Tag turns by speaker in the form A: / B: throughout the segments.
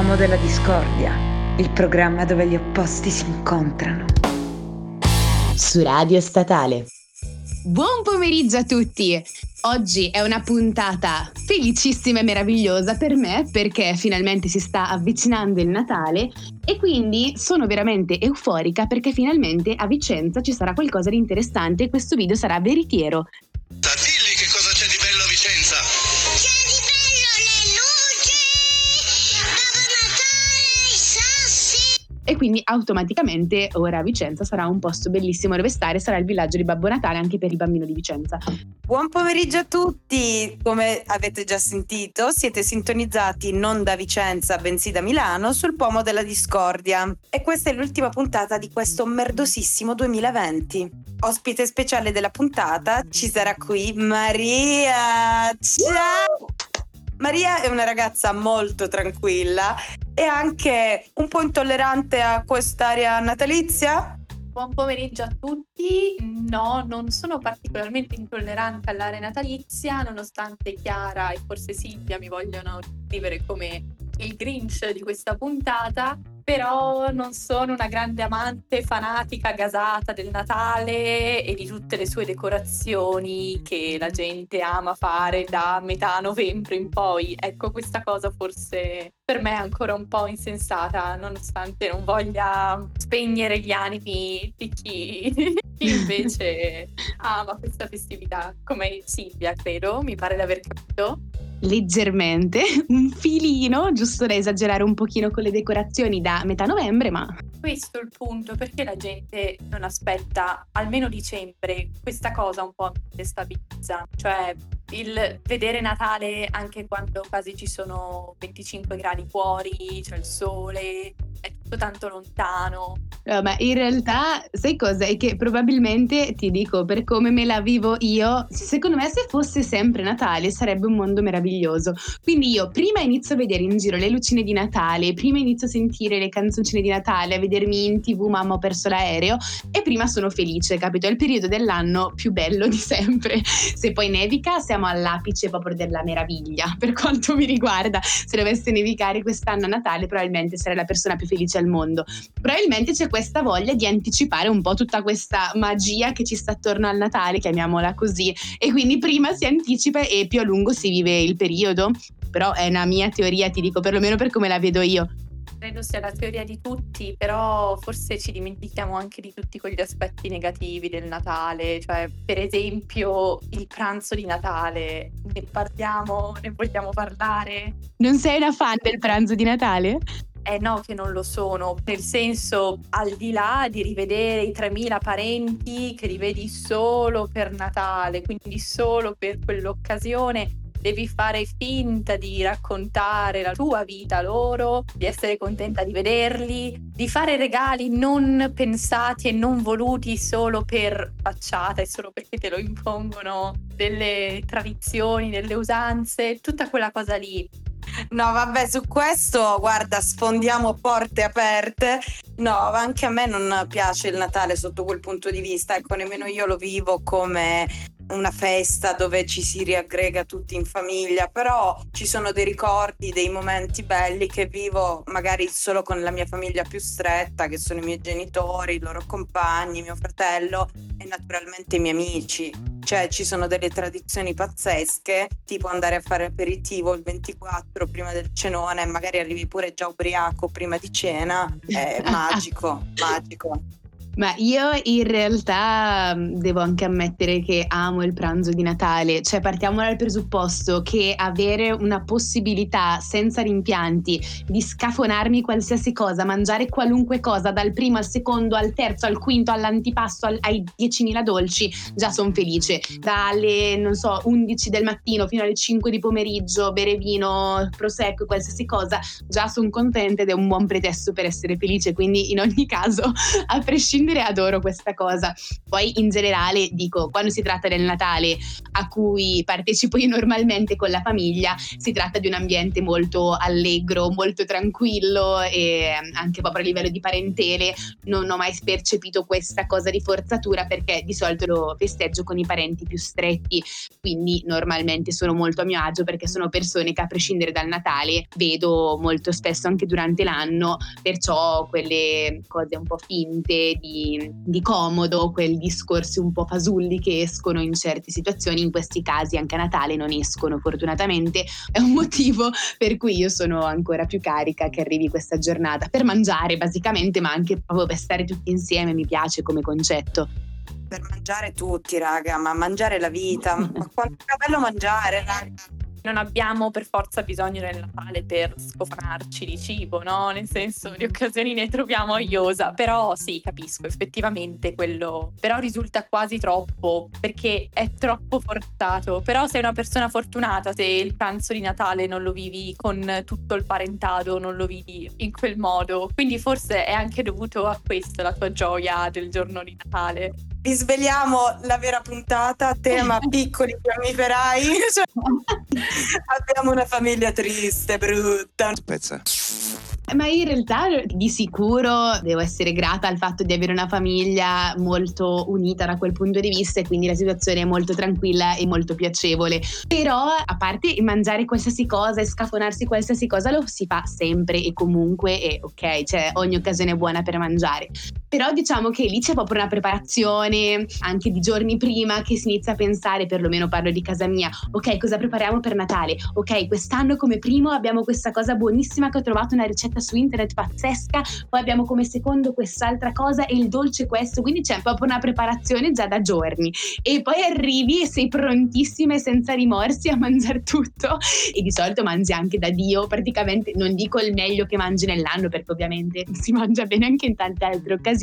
A: Pomo della Discordia, il programma dove gli opposti si incontrano.
B: Su Radio Statale.
C: Buon pomeriggio a tutti! Oggi è una puntata felicissima e meravigliosa per me perché finalmente si sta avvicinando il Natale e quindi sono veramente euforica perché finalmente a Vicenza ci sarà qualcosa di interessante e questo video sarà veritiero. E quindi automaticamente ora Vicenza sarà un posto bellissimo dove stare, sarà il villaggio di Babbo Natale anche per il bambino di Vicenza.
D: Buon pomeriggio a tutti! Come avete già sentito, siete sintonizzati non da Vicenza, bensì da Milano, sul Pomo della Discordia. E questa è l'ultima puntata di questo merdosissimo 2020. Ospite speciale della puntata ci sarà qui Maria. Ciao! Maria è una ragazza molto tranquilla e anche un po' intollerante a quest'area natalizia.
E: Buon pomeriggio a tutti. No, non sono particolarmente intollerante all'area natalizia, nonostante Chiara e forse Silvia mi vogliono scrivere come il Grinch di questa puntata, però non sono una grande amante fanatica gasata del Natale e di tutte le sue decorazioni che la gente ama fare da metà novembre in poi. Ecco, questa cosa forse per me è ancora un po' insensata, nonostante non voglia spegnere gli animi di chi, chi invece ama questa festività, come Silvia, credo, mi pare di aver capito.
C: Leggermente, un filino, giusto da esagerare un pochino con le decorazioni da metà novembre, ma
E: Questo è il punto, perché la gente non aspetta almeno dicembre, questa cosa un po' destabilizza, cioè il vedere Natale anche quando quasi ci sono 25 gradi fuori, c'è il sole, è tutto tanto lontano.
C: No, ma in realtà, sai cosa? È che probabilmente, ti dico, per come me la vivo io, secondo me se fosse sempre Natale sarebbe un mondo meraviglioso. Quindi io prima inizio a vedere in giro le lucine di Natale, prima inizio a sentire le canzoncine di Natale, a vedermi in tv Mamma ho perso l'aereo e prima sono felice, capito? È il periodo dell'anno più bello di sempre. Se poi nevica siamo all'apice proprio della meraviglia, per quanto mi riguarda. Se dovesse nevicare quest'anno a Natale probabilmente sarei la persona più felice al mondo. Probabilmente c'è questa voglia di anticipare un po' tutta questa magia che ci sta attorno al Natale, chiamiamola così, e quindi prima si anticipa e più a lungo si vive il periodo. Però è una mia teoria, ti dico, perlomeno per come la vedo io.
E: Credo sia la teoria di tutti, però forse ci dimentichiamo anche di tutti quegli aspetti negativi del Natale, cioè per esempio il pranzo di Natale, ne parliamo, ne vogliamo parlare?
C: Non sei una fan del pranzo di Natale?
E: Eh no che non lo sono, nel senso al di là di rivedere i 3000 parenti che rivedi solo per Natale, quindi solo per quell'occasione, devi fare finta di raccontare la tua vita loro, di essere contenta di vederli, di fare regali non pensati e non voluti solo per facciata e solo perché te lo impongono delle tradizioni, delle usanze, tutta quella cosa lì.
D: No, vabbè, su questo, guarda, sfondiamo porte aperte. No, anche a me non piace il Natale sotto quel punto di vista. Ecco, nemmeno io lo vivo come una festa dove ci si riaggrega tutti in famiglia, però ci sono dei ricordi, dei momenti belli che vivo magari solo con la mia famiglia più stretta, che sono i miei genitori, i loro compagni, mio fratello e naturalmente i miei amici. Cioè ci sono delle tradizioni pazzesche, tipo andare a fare aperitivo il 24 prima del cenone, magari arrivi pure già ubriaco prima di cena, è magico, magico.
C: Ma io in realtà mh, devo anche ammettere che amo il pranzo di Natale, cioè partiamo dal presupposto che avere una possibilità senza rimpianti di scafonarmi qualsiasi cosa, mangiare qualunque cosa dal primo al secondo al terzo al quinto all'antipasto al- ai 10.000 dolci, già sono felice. Dalle, non so, 11 del mattino fino alle 5 di pomeriggio, bere vino, prosecco, qualsiasi cosa, già sono contenta ed è un buon pretesto per essere felice, quindi in ogni caso, a prescindere prescindere adoro questa cosa. Poi in generale dico, quando si tratta del Natale a cui partecipo io normalmente con la famiglia, si tratta di un ambiente molto allegro, molto tranquillo e anche proprio a livello di parentele non ho mai percepito questa cosa di forzatura perché di solito lo festeggio con i parenti più stretti, quindi normalmente sono molto a mio agio perché sono persone che a prescindere dal Natale vedo molto spesso anche durante l'anno, perciò quelle cose un po' finte di, di comodo, quei discorsi un po' fasulli che escono in certe situazioni, in questi casi anche a Natale non escono fortunatamente, è un motivo per cui io sono ancora più carica che arrivi questa giornata per mangiare basicamente, ma anche proprio per stare tutti insieme, mi piace come concetto.
D: Per mangiare tutti, raga, ma mangiare la vita. Ma quanto bello mangiare, raga.
E: Non abbiamo per forza bisogno del Natale per scofanarci di cibo, no? Nel senso, di occasioni ne troviamo a. Però sì, capisco, effettivamente quello... Però risulta quasi troppo, perché è troppo forzato. Però sei una persona fortunata se il pranzo di Natale non lo vivi con tutto il parentado, non lo vivi in quel modo. Quindi forse è anche dovuto a questo la tua gioia del giorno di Natale.
D: Risveliamo la vera puntata, tema piccoli fiammiferai. Cioè, abbiamo una famiglia triste, brutta.
F: Spezza.
C: Ma in realtà di sicuro devo essere grata al fatto di avere una famiglia molto unita da quel punto di vista e quindi la situazione è molto tranquilla e molto piacevole. Però a parte mangiare qualsiasi cosa e scafonarsi qualsiasi cosa lo si fa sempre e comunque e ok, cioè ogni occasione è buona per mangiare. Però diciamo che lì c'è proprio una preparazione anche di giorni prima che si inizia a pensare, perlomeno parlo di casa mia, ok cosa prepariamo per Natale? Ok quest'anno come primo abbiamo questa cosa buonissima che ho trovato una ricetta su internet pazzesca, poi abbiamo come secondo quest'altra cosa e il dolce questo, quindi c'è proprio una preparazione già da giorni e poi arrivi e sei prontissima e senza rimorsi a mangiare tutto e di solito mangi anche da Dio, praticamente non dico il meglio che mangi nell'anno perché ovviamente si mangia bene anche in tante altre occasioni,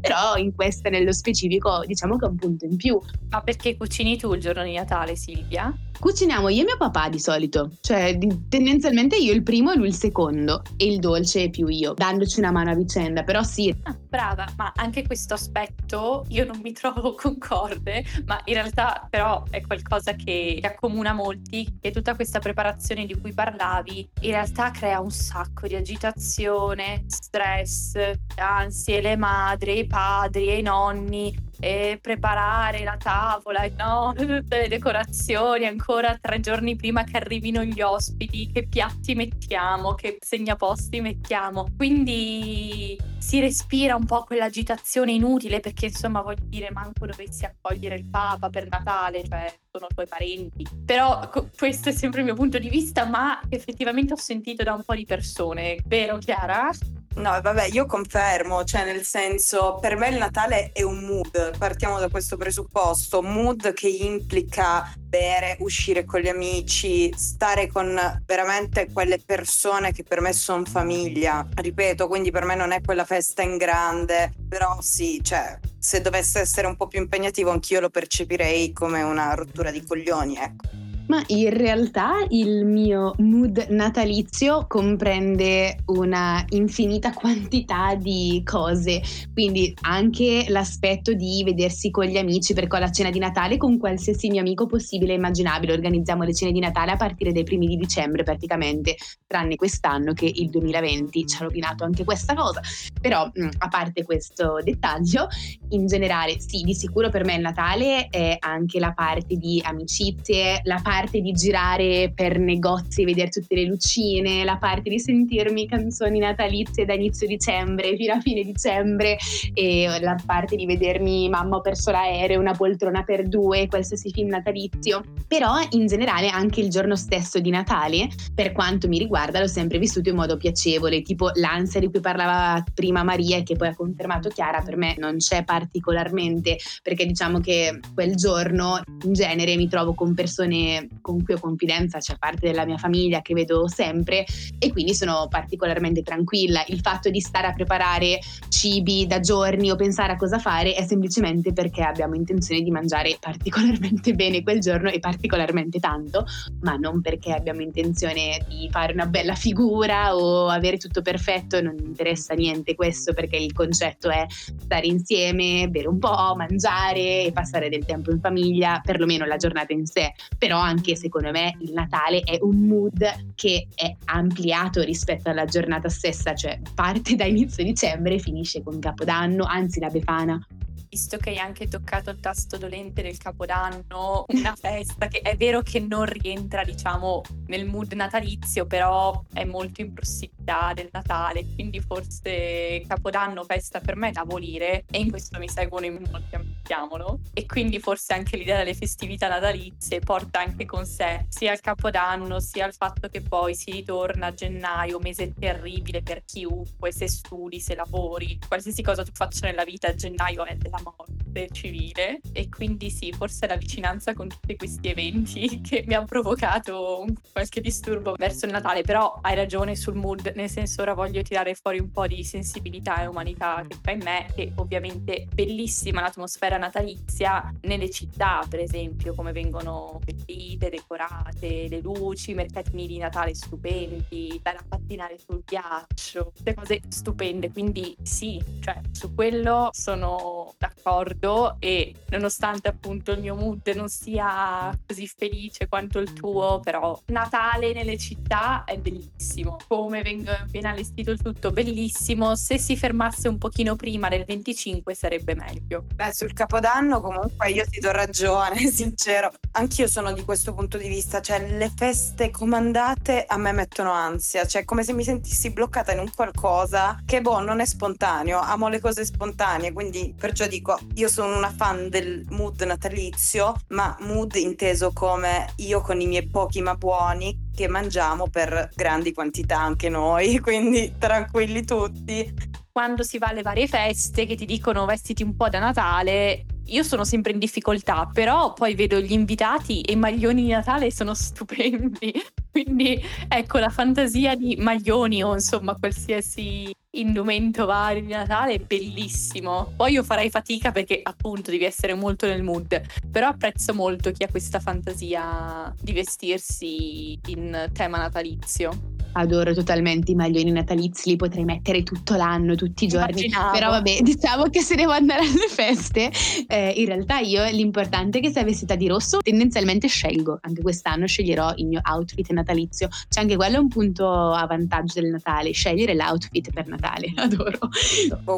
C: però in questa nello specifico diciamo che è un punto in più.
E: Ma perché cucini tu il giorno di Natale, Silvia?
C: Cuciniamo io e mio papà di solito, cioè tendenzialmente io il primo e lui il secondo e il dolce più io, dandoci una mano a vicenda, però sì.
E: Ah, brava, ma anche questo aspetto io non mi trovo concorde, ma in realtà però è qualcosa che accomuna molti, che tutta questa preparazione di cui parlavi in realtà crea un sacco di agitazione, stress, ansie, le madri, i padri e i nonni, e preparare la tavola, no? tutte le decorazioni ancora tre giorni prima che arrivino gli ospiti, che piatti mettiamo, che segnaposti mettiamo. Quindi si respira un po' quell'agitazione inutile perché insomma voglio dire manco dovessi accogliere il Papa per Natale, cioè sono tuoi parenti. Però co- questo è sempre il mio punto di vista, ma effettivamente ho sentito da un po' di persone, vero Chiara?
D: No, vabbè, io confermo, cioè nel senso, per me il Natale è un mood, partiamo da questo presupposto, mood che implica bere, uscire con gli amici, stare con veramente quelle persone che per me sono famiglia, ripeto, quindi per me non è quella festa in grande, però sì, cioè, se dovesse essere un po' più impegnativo anch'io lo percepirei come una rottura di coglioni, ecco.
C: Ma in realtà il mio mood natalizio comprende una infinita quantità di cose, quindi anche l'aspetto di vedersi con gli amici per la cena di Natale con qualsiasi mio amico possibile e immaginabile. Organizziamo le cene di Natale a partire dai primi di dicembre praticamente, tranne quest'anno che il 2020 ci ha rovinato anche questa cosa. Però mh, a parte questo dettaglio, in generale sì, di sicuro per me il Natale è anche la parte di amicizie, la parte di girare per negozi, vedere tutte le lucine, la parte di sentirmi canzoni natalizie da inizio dicembre fino a fine dicembre e la parte di vedermi mamma ho perso l'aereo, una poltrona per due, qualsiasi film natalizio. Però in generale anche il giorno stesso di Natale, per quanto mi riguarda, l'ho sempre vissuto in modo piacevole, tipo l'ansia di cui parlava prima Maria e che poi ha confermato Chiara, per me non c'è particolarmente, perché diciamo che quel giorno in genere mi trovo con persone con cui ho confidenza c'è parte della mia famiglia che vedo sempre e quindi sono particolarmente tranquilla. Il fatto di stare a preparare cibi da giorni o pensare a cosa fare è semplicemente perché abbiamo intenzione di mangiare particolarmente bene quel giorno e particolarmente tanto, ma non perché abbiamo intenzione di fare una bella figura o avere tutto perfetto, non interessa niente questo perché il concetto è stare insieme, bere un po', mangiare e passare del tempo in famiglia, perlomeno la giornata in sé. Però anche secondo me il Natale è un mood che è ampliato rispetto alla giornata stessa, cioè parte da inizio dicembre e finisce con Capodanno, anzi la Befana.
E: Visto che hai anche toccato il tasto dolente del Capodanno, una festa che è vero che non rientra, diciamo, nel mood natalizio, però è molto in prossimità del Natale, quindi forse Capodanno festa per me da abolire e in questo mi seguono in molti, ammettiamolo. E quindi forse anche l'idea delle festività natalizie porta anche con sé sia il Capodanno sia il fatto che poi si ritorna a gennaio, mese terribile per chiunque, se studi, se lavori, qualsiasi cosa tu faccia nella vita, gennaio è della morte civile e quindi sì, forse la vicinanza con tutti questi eventi che mi hanno provocato qualche disturbo verso il Natale, però hai ragione sul mood, nel senso ora voglio tirare fuori un po' di sensibilità e umanità che fa in me, che ovviamente bellissima l'atmosfera natalizia nelle città, per esempio, come vengono vestite, decorate, le luci, i mercatini di Natale stupendi, da pattinare sul ghiaccio, tutte cose stupende, quindi sì, cioè su quello sono d'accordo e nonostante appunto il mio mood non sia così felice quanto il tuo, però Natale nelle città è bellissimo. Come viene allestito il tutto, bellissimo. Se si fermasse un pochino prima del 25 sarebbe meglio.
D: Beh, sul Capodanno comunque io ti do ragione, sincero. Anch'io sono di questo punto di vista, cioè le feste comandate a me mettono ansia, cioè come se mi sentissi bloccata in un qualcosa che boh, non è spontaneo, amo le cose spontanee, quindi perciò dico, io sono una fan del mood natalizio, ma mood inteso come io con i miei pochi ma buoni che mangiamo per grandi quantità anche noi, quindi tranquilli tutti.
E: Quando si va alle varie feste che ti dicono vestiti un po' da Natale, io sono sempre in difficoltà, però poi vedo gli invitati e i maglioni di Natale sono stupendi. Quindi ecco la fantasia di maglioni o insomma qualsiasi indumento vario di Natale è bellissimo. Poi io farei fatica perché appunto devi essere molto nel mood, però apprezzo molto chi ha questa fantasia di vestirsi in tema natalizio
C: adoro totalmente i maglioni natalizi, li potrei mettere tutto l'anno, tutti i giorni.
E: Immaginavo.
C: Però vabbè, diciamo che se devo andare alle feste, eh, in realtà io l'importante è che sia vestita di rosso, tendenzialmente scelgo, anche quest'anno sceglierò il mio outfit natalizio. C'è anche quello un punto a vantaggio del Natale, scegliere l'outfit per Natale, adoro.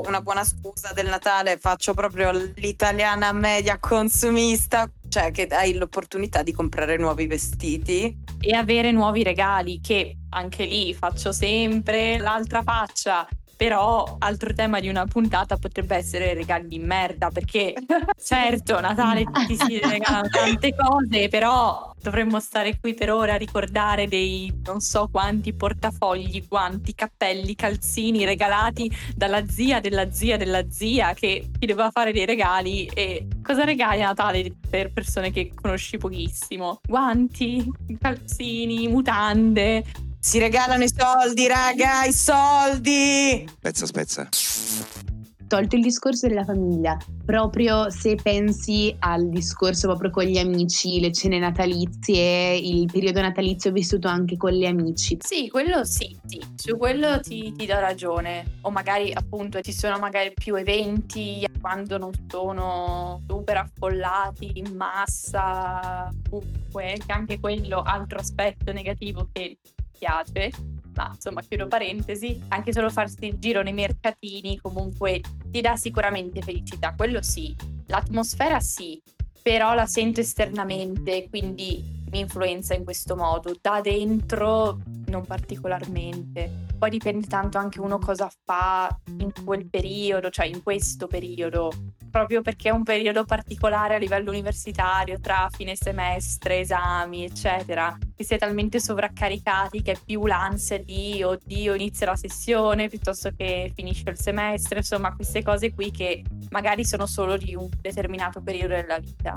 D: Una buona scusa del Natale, faccio proprio l'italiana media consumista, cioè che hai l'opportunità di comprare nuovi vestiti
E: e avere nuovi regali che anche lì faccio sempre l'altra faccia però altro tema di una puntata potrebbe essere regali di merda, perché certo Natale tutti si regalano tante cose, però dovremmo stare qui per ora a ricordare dei non so quanti portafogli, guanti, cappelli, calzini regalati dalla zia della zia della zia che ti doveva fare dei regali e cosa regali a Natale per persone che conosci pochissimo? Guanti, calzini, mutande,
D: si regalano i soldi, raga, i soldi!
F: Spezza, spezza.
C: Tolto il discorso della famiglia, proprio se pensi al discorso proprio con gli amici, le cene natalizie, il periodo natalizio vissuto anche con gli amici.
E: Sì, quello sì, sì. su quello ti, ti do ragione. O magari appunto ci sono magari più eventi quando non sono super affollati in massa, comunque, anche quello altro aspetto negativo che piace, ma insomma chiudo parentesi, anche solo farsi il giro nei mercatini comunque ti dà sicuramente felicità, quello sì, l'atmosfera sì, però la sento esternamente, quindi mi influenza in questo modo, da dentro non particolarmente. Poi dipende tanto anche uno cosa fa in quel periodo, cioè in questo periodo, proprio perché è un periodo particolare a livello universitario, tra fine semestre, esami, eccetera, che si è talmente sovraccaricati che è più l'ansia di oddio inizia la sessione piuttosto che finisce il semestre, insomma queste cose qui che magari sono solo di un determinato periodo della vita.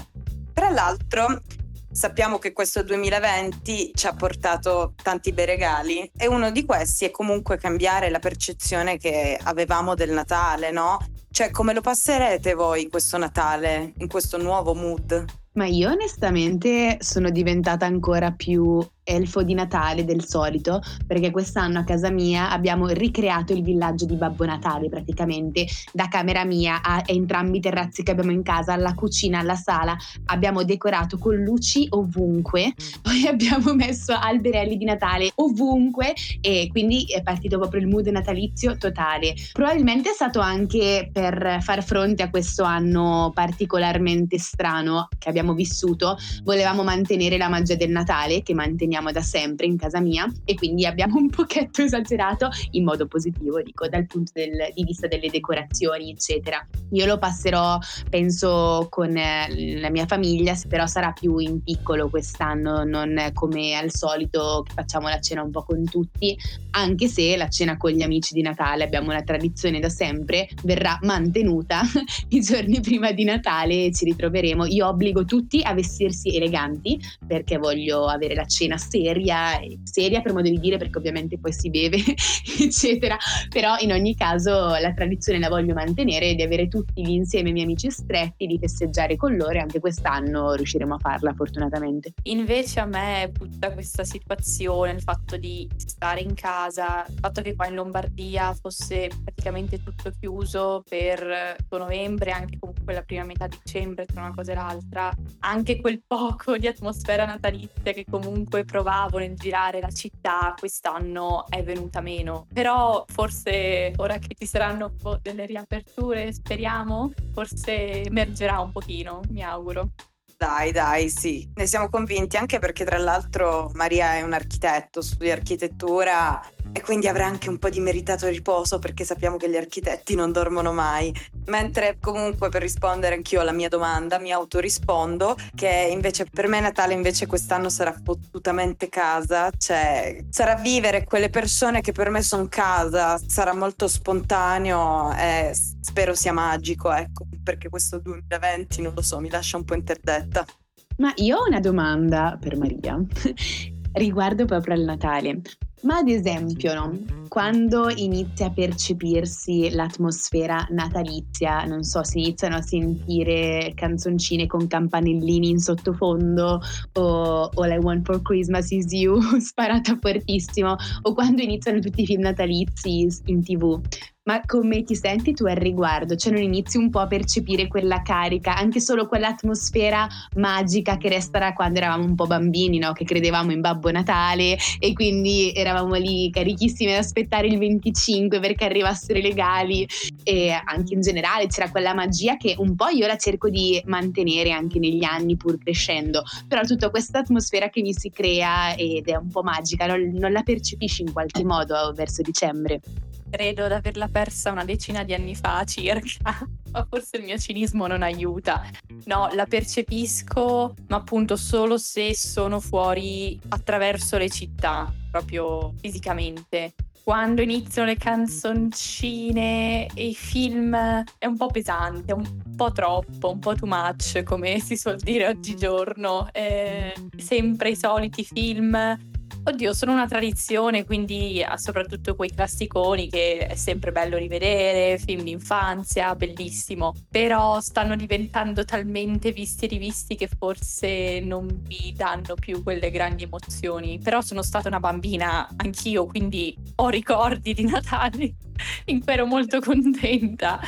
D: Tra l'altro sappiamo che questo 2020 ci ha portato tanti bei regali e uno di questi è comunque cambiare la percezione che avevamo del Natale, no? Cioè, come lo passerete voi questo Natale, in questo nuovo mood?
C: Ma io onestamente sono diventata ancora più elfo di Natale del solito, perché quest'anno a casa mia abbiamo ricreato il villaggio di Babbo Natale praticamente, da camera mia a entrambi i terrazzi che abbiamo in casa, alla cucina, alla sala, abbiamo decorato con luci ovunque, poi abbiamo messo alberelli di Natale ovunque e quindi è partito proprio il mood natalizio totale. Probabilmente è stato anche per far fronte a questo anno particolarmente strano che abbiamo vissuto, volevamo mantenere la magia del Natale che manteniamo da sempre in casa mia e quindi abbiamo un pochetto esagerato in modo positivo, dico, dal punto del, di vista delle decorazioni, eccetera. Io lo passerò, penso, con eh, la mia famiglia, però sarà più in piccolo quest'anno, non come al solito che facciamo la cena un po' con tutti, anche se la cena con gli amici di Natale abbiamo una tradizione da sempre, verrà mantenuta i giorni prima di Natale e ci ritroveremo. Io obbligo tutti a vestirsi eleganti perché voglio avere la cena seria, seria per modo di dire perché ovviamente poi si beve eccetera, però in ogni caso la tradizione la voglio mantenere di avere tutti insieme i miei amici stretti, di festeggiare con loro e anche quest'anno riusciremo a farla fortunatamente.
E: Invece a me tutta questa situazione, il fatto di stare in casa, il fatto che qua in Lombardia fosse praticamente tutto chiuso per novembre, anche comunque la prima metà di dicembre tra una cosa e l'altra, anche quel poco di atmosfera natalizia che comunque provavo nel girare la città quest'anno è venuta meno. Però forse ora che ci saranno delle riaperture, speriamo, forse emergerà un pochino, mi auguro.
D: Dai, dai, sì, ne siamo convinti anche perché tra l'altro Maria è un architetto, studia architettura e quindi avrà anche un po' di meritato riposo perché sappiamo che gli architetti non dormono mai. Mentre comunque per rispondere anch'io alla mia domanda mi autorispondo che invece per me Natale invece quest'anno sarà fottutamente casa, cioè sarà vivere quelle persone che per me sono casa, sarà molto spontaneo e spero sia magico, ecco, perché questo 2020 non lo so, mi lascia un po' interdetta.
C: Ma io ho una domanda per Maria riguardo proprio al Natale. Ma ad esempio, no? quando inizia a percepirsi l'atmosfera natalizia, non so, si iniziano a sentire canzoncine con campanellini in sottofondo o All I Want for Christmas is You sparata fortissimo o quando iniziano tutti i film natalizi in tv, ma come ti senti tu al riguardo? Cioè non inizi un po' a percepire quella carica, anche solo quell'atmosfera magica che resta da quando eravamo un po' bambini, no? Che credevamo in Babbo Natale e quindi eravamo lì carichissimi ad aspettare il 25 perché arrivassero i legali e anche in generale c'era quella magia che un po' io la cerco di mantenere anche negli anni pur crescendo, però tutta questa atmosfera che mi si crea ed è un po' magica, non, non la percepisci in qualche modo verso dicembre?
E: Credo di averla persa una decina di anni fa circa, ma forse il mio cinismo non aiuta. No, la percepisco, ma appunto solo se sono fuori attraverso le città, proprio fisicamente. Quando iniziano le canzoncine e i film è un po' pesante, un po' troppo, un po' too much, come si suol dire oggigiorno. Eh, sempre i soliti film Oddio, sono una tradizione, quindi ha soprattutto quei classiconi che è sempre bello rivedere, film d'infanzia, bellissimo, però stanno diventando talmente visti e rivisti che forse non mi danno più quelle grandi emozioni. Però sono stata una bambina anch'io, quindi ho ricordi di Natale in cui ero molto contenta.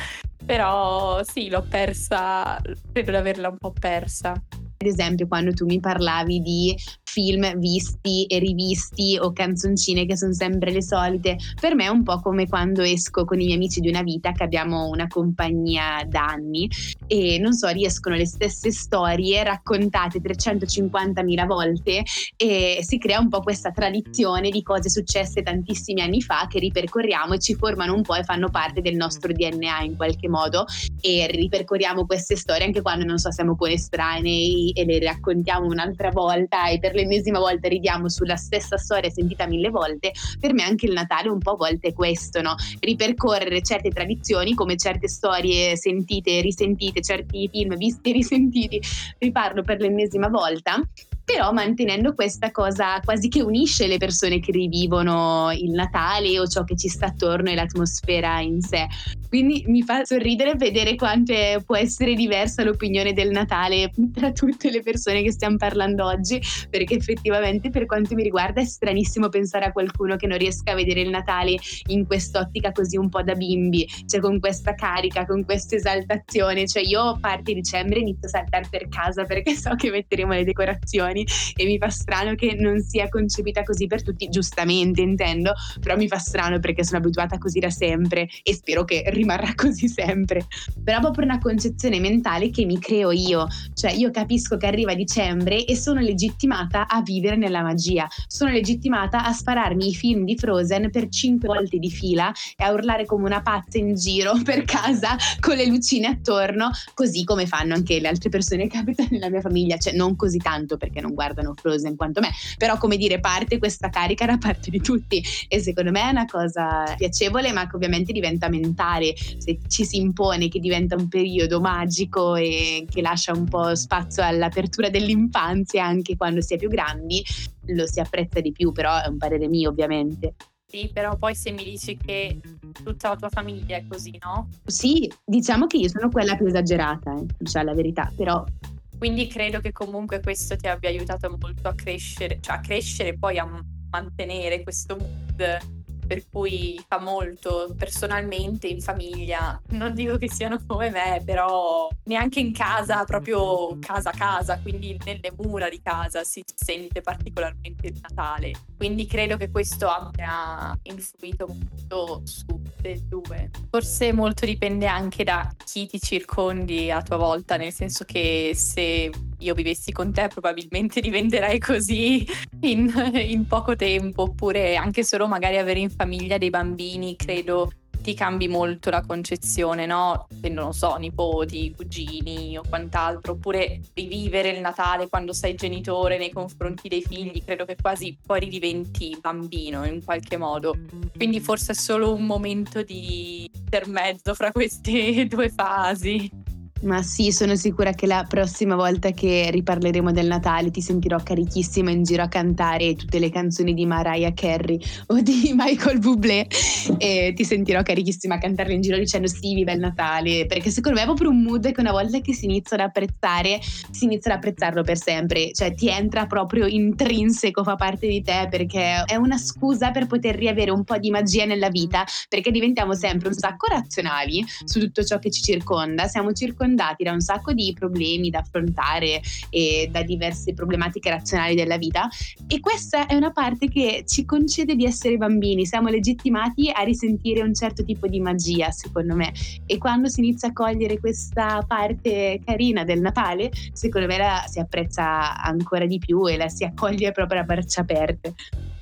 E: Però sì, l'ho persa, credo di averla un po' persa.
C: Ad esempio, quando tu mi parlavi di film visti e rivisti o canzoncine che sono sempre le solite. Per me è un po' come quando esco con i miei amici di una vita che abbiamo una compagnia da anni e non so, riescono le stesse storie raccontate 350.000 volte e si crea un po' questa tradizione di cose successe tantissimi anni fa che ripercorriamo e ci formano un po' e fanno parte del nostro DNA in qualche modo e ripercorriamo queste storie anche quando non so siamo con estranei e le raccontiamo un'altra volta e per le l'ennesima volta ridiamo sulla stessa storia sentita mille volte, per me anche il Natale un po' a volte è questo, no? Ripercorrere certe tradizioni come certe storie sentite risentite, certi film visti e risentiti, riparlo per l'ennesima volta però mantenendo questa cosa quasi che unisce le persone che rivivono il Natale o ciò che ci sta attorno e l'atmosfera in sé. Quindi mi fa sorridere vedere quanto può essere diversa l'opinione del Natale tra tutte le persone che stiamo parlando oggi, perché effettivamente per quanto mi riguarda è stranissimo pensare a qualcuno che non riesca a vedere il Natale in quest'ottica così un po' da bimbi, cioè con questa carica, con questa esaltazione, cioè io a parte dicembre inizio a saltare per casa perché so che metteremo le decorazioni e mi fa strano che non sia concepita così per tutti, giustamente intendo, però mi fa strano perché sono abituata così da sempre e spero che rimarrà così sempre. Però proprio una concezione mentale che mi creo io, cioè io capisco che arriva dicembre e sono legittimata a vivere nella magia, sono legittimata a spararmi i film di Frozen per cinque volte di fila e a urlare come una pazza in giro per casa con le lucine attorno, così come fanno anche le altre persone che abitano nella mia famiglia, cioè non così tanto perché non guardano Frozen quanto me, però come dire parte questa carica da parte di tutti e secondo me è una cosa piacevole ma che ovviamente diventa mentale, se ci si impone che diventa un periodo magico e che lascia un po' spazio all'apertura dell'infanzia anche quando si è più grandi, lo si apprezza di più, però è un parere mio ovviamente.
E: Sì, però poi se mi dici che tutta la tua famiglia è così, no?
C: Sì, diciamo che io sono quella più esagerata, eh, cioè la verità, però
E: quindi credo che comunque questo ti abbia aiutato molto a crescere, cioè a crescere e poi a mantenere questo mood per cui fa molto personalmente in famiglia. Non dico che siano come me, però neanche in casa, proprio casa a casa, quindi nelle mura di casa si sente particolarmente il Natale. Quindi credo che questo abbia influito molto su tutte e due. Forse molto dipende anche da chi ti circondi a tua volta, nel senso che se io vivessi con te probabilmente diventerai così in, in poco tempo, oppure anche solo magari avere in famiglia dei bambini, credo ti cambi molto la concezione, no? Se non so, nipoti, cugini o quant'altro, oppure rivivere il Natale quando sei genitore nei confronti dei figli, credo che quasi poi ridiventi bambino in qualche modo. Quindi forse è solo un momento di intermezzo fra queste due fasi.
C: Ma sì, sono sicura che la prossima volta che riparleremo del Natale ti sentirò carichissima in giro a cantare tutte le canzoni di Mariah Carey o di Michael Bublé e ti sentirò carichissima a cantarle in giro dicendo sì, viva il Natale, perché secondo me è proprio un mood che una volta che si inizia ad apprezzare, si inizia ad apprezzarlo per sempre, cioè ti entra proprio intrinseco, fa parte di te perché è una scusa per poter riavere un po' di magia nella vita, perché diventiamo sempre un sacco razionali su tutto ciò che ci circonda, siamo circondati circondati da un sacco di problemi da affrontare e da diverse problematiche razionali della vita. E questa è una parte che ci concede di essere bambini, siamo legittimati a risentire un certo tipo di magia secondo me. E quando si inizia a cogliere questa parte carina del Natale secondo me la si apprezza ancora di più e la si accoglie proprio a braccia aperte.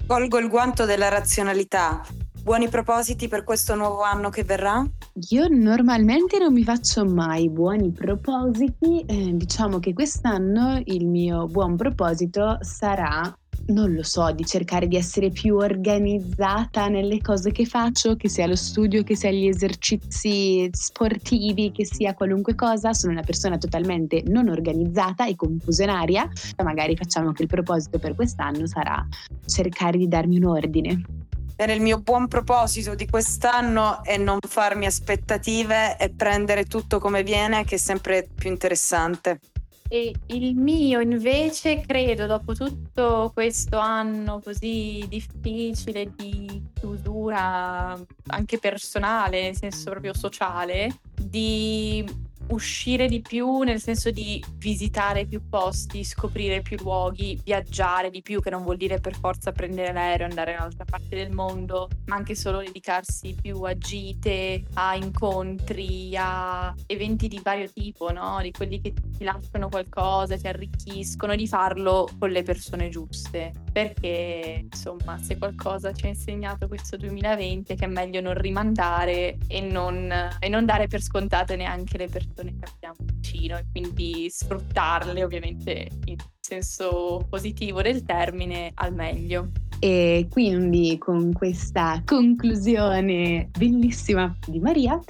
D: Colgo il guanto della razionalità Buoni propositi per questo nuovo anno che verrà?
C: Io normalmente non mi faccio mai buoni propositi, eh, diciamo che quest'anno il mio buon proposito sarà non lo so, di cercare di essere più organizzata nelle cose che faccio, che sia lo studio, che sia gli esercizi sportivi, che sia qualunque cosa. Sono una persona totalmente non organizzata e confusionaria. Magari facciamo che il proposito per quest'anno sarà cercare di darmi un ordine.
D: Il mio buon proposito di quest'anno è non farmi aspettative e prendere tutto come viene, che è sempre più interessante.
E: E il mio invece, credo, dopo tutto questo anno così difficile di chiusura anche personale, nel senso proprio sociale, di uscire di più nel senso di visitare più posti, scoprire più luoghi, viaggiare di più, che non vuol dire per forza prendere l'aereo e andare dall'altra parte del mondo, ma anche solo dedicarsi più a gite, a incontri, a eventi di vario tipo, no? Di quelli che ti lasciano qualcosa, ti arricchiscono, di farlo con le persone giuste. Perché, insomma, se qualcosa ci ha insegnato questo 2020 è che è meglio non rimandare e non, e non dare per scontate neanche le persone persone che abbiamo vicino e quindi sfruttarle ovviamente in senso positivo del termine al meglio.
C: E quindi con questa conclusione bellissima di Maria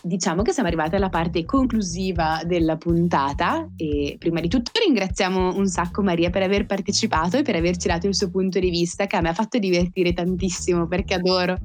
C: diciamo che siamo arrivati alla parte conclusiva della puntata e prima di tutto ringraziamo un sacco Maria per aver partecipato e per averci dato il suo punto di vista che a me ha fatto divertire tantissimo perché adoro.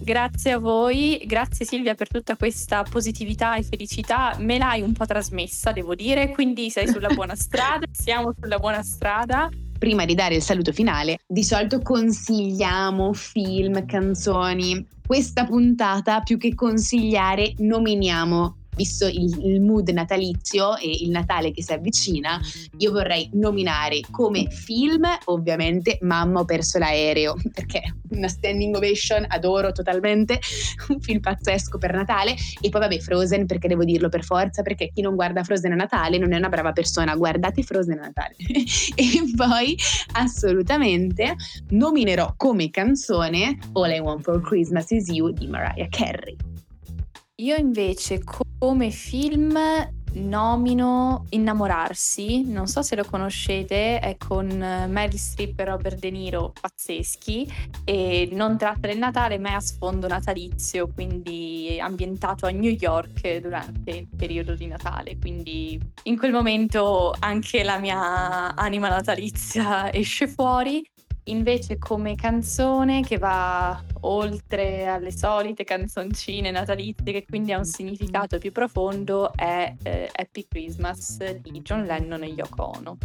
E: Grazie a voi, grazie Silvia per tutta questa positività e felicità. Me l'hai un po' trasmessa, devo dire, quindi sei sulla buona strada, siamo sulla buona strada
C: prima di dare il saluto finale, di solito consigliamo film, canzoni. Questa puntata, più che consigliare, nominiamo visto il, il, mood natalizio e il Natale che si avvicina, io vorrei nominare come film, ovviamente, Mamma ho perso l'aereo, perché una standing ovation, adoro totalmente, un film pazzesco per Natale, e poi vabbè Frozen, perché devo dirlo per forza, perché chi non guarda Frozen a Natale non è una brava persona, guardate Frozen a Natale. e poi assolutamente nominerò come canzone All I Want for Christmas Is You di Mariah Carey.
E: Io invece come film nomino Innamorarsi, non so se lo conoscete, è con Meryl Streep e Robert De Niro, pazzeschi, e non tratta del Natale ma è a sfondo natalizio, quindi ambientato a New York durante il periodo di Natale, quindi in quel momento anche la mia anima natalizia esce fuori Invece come canzone che va oltre alle solite canzoncine natalizie, che quindi ha un significato più profondo, è eh, Happy Christmas di John Lennon e Yoko Ono.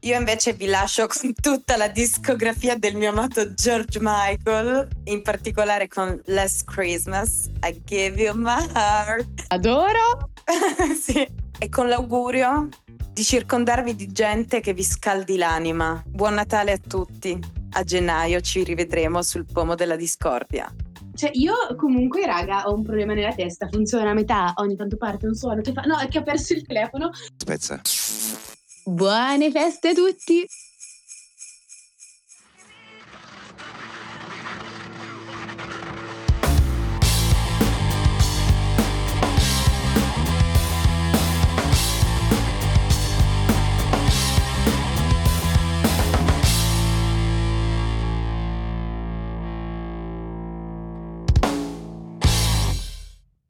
D: Io invece vi lascio con tutta la discografia del mio amato George Michael, in particolare con Last Christmas, I Give You My Heart.
C: Adoro!
D: sì. E con l'augurio di circondarvi di gente che vi scaldi l'anima. Buon Natale a tutti. A gennaio ci rivedremo sul pomo della discordia.
C: Cioè, io comunque, raga, ho un problema nella testa. Funziona a metà, ogni tanto parte un suono che fa. No, è che ho perso il telefono.
F: Spezza.
C: Buone feste a tutti!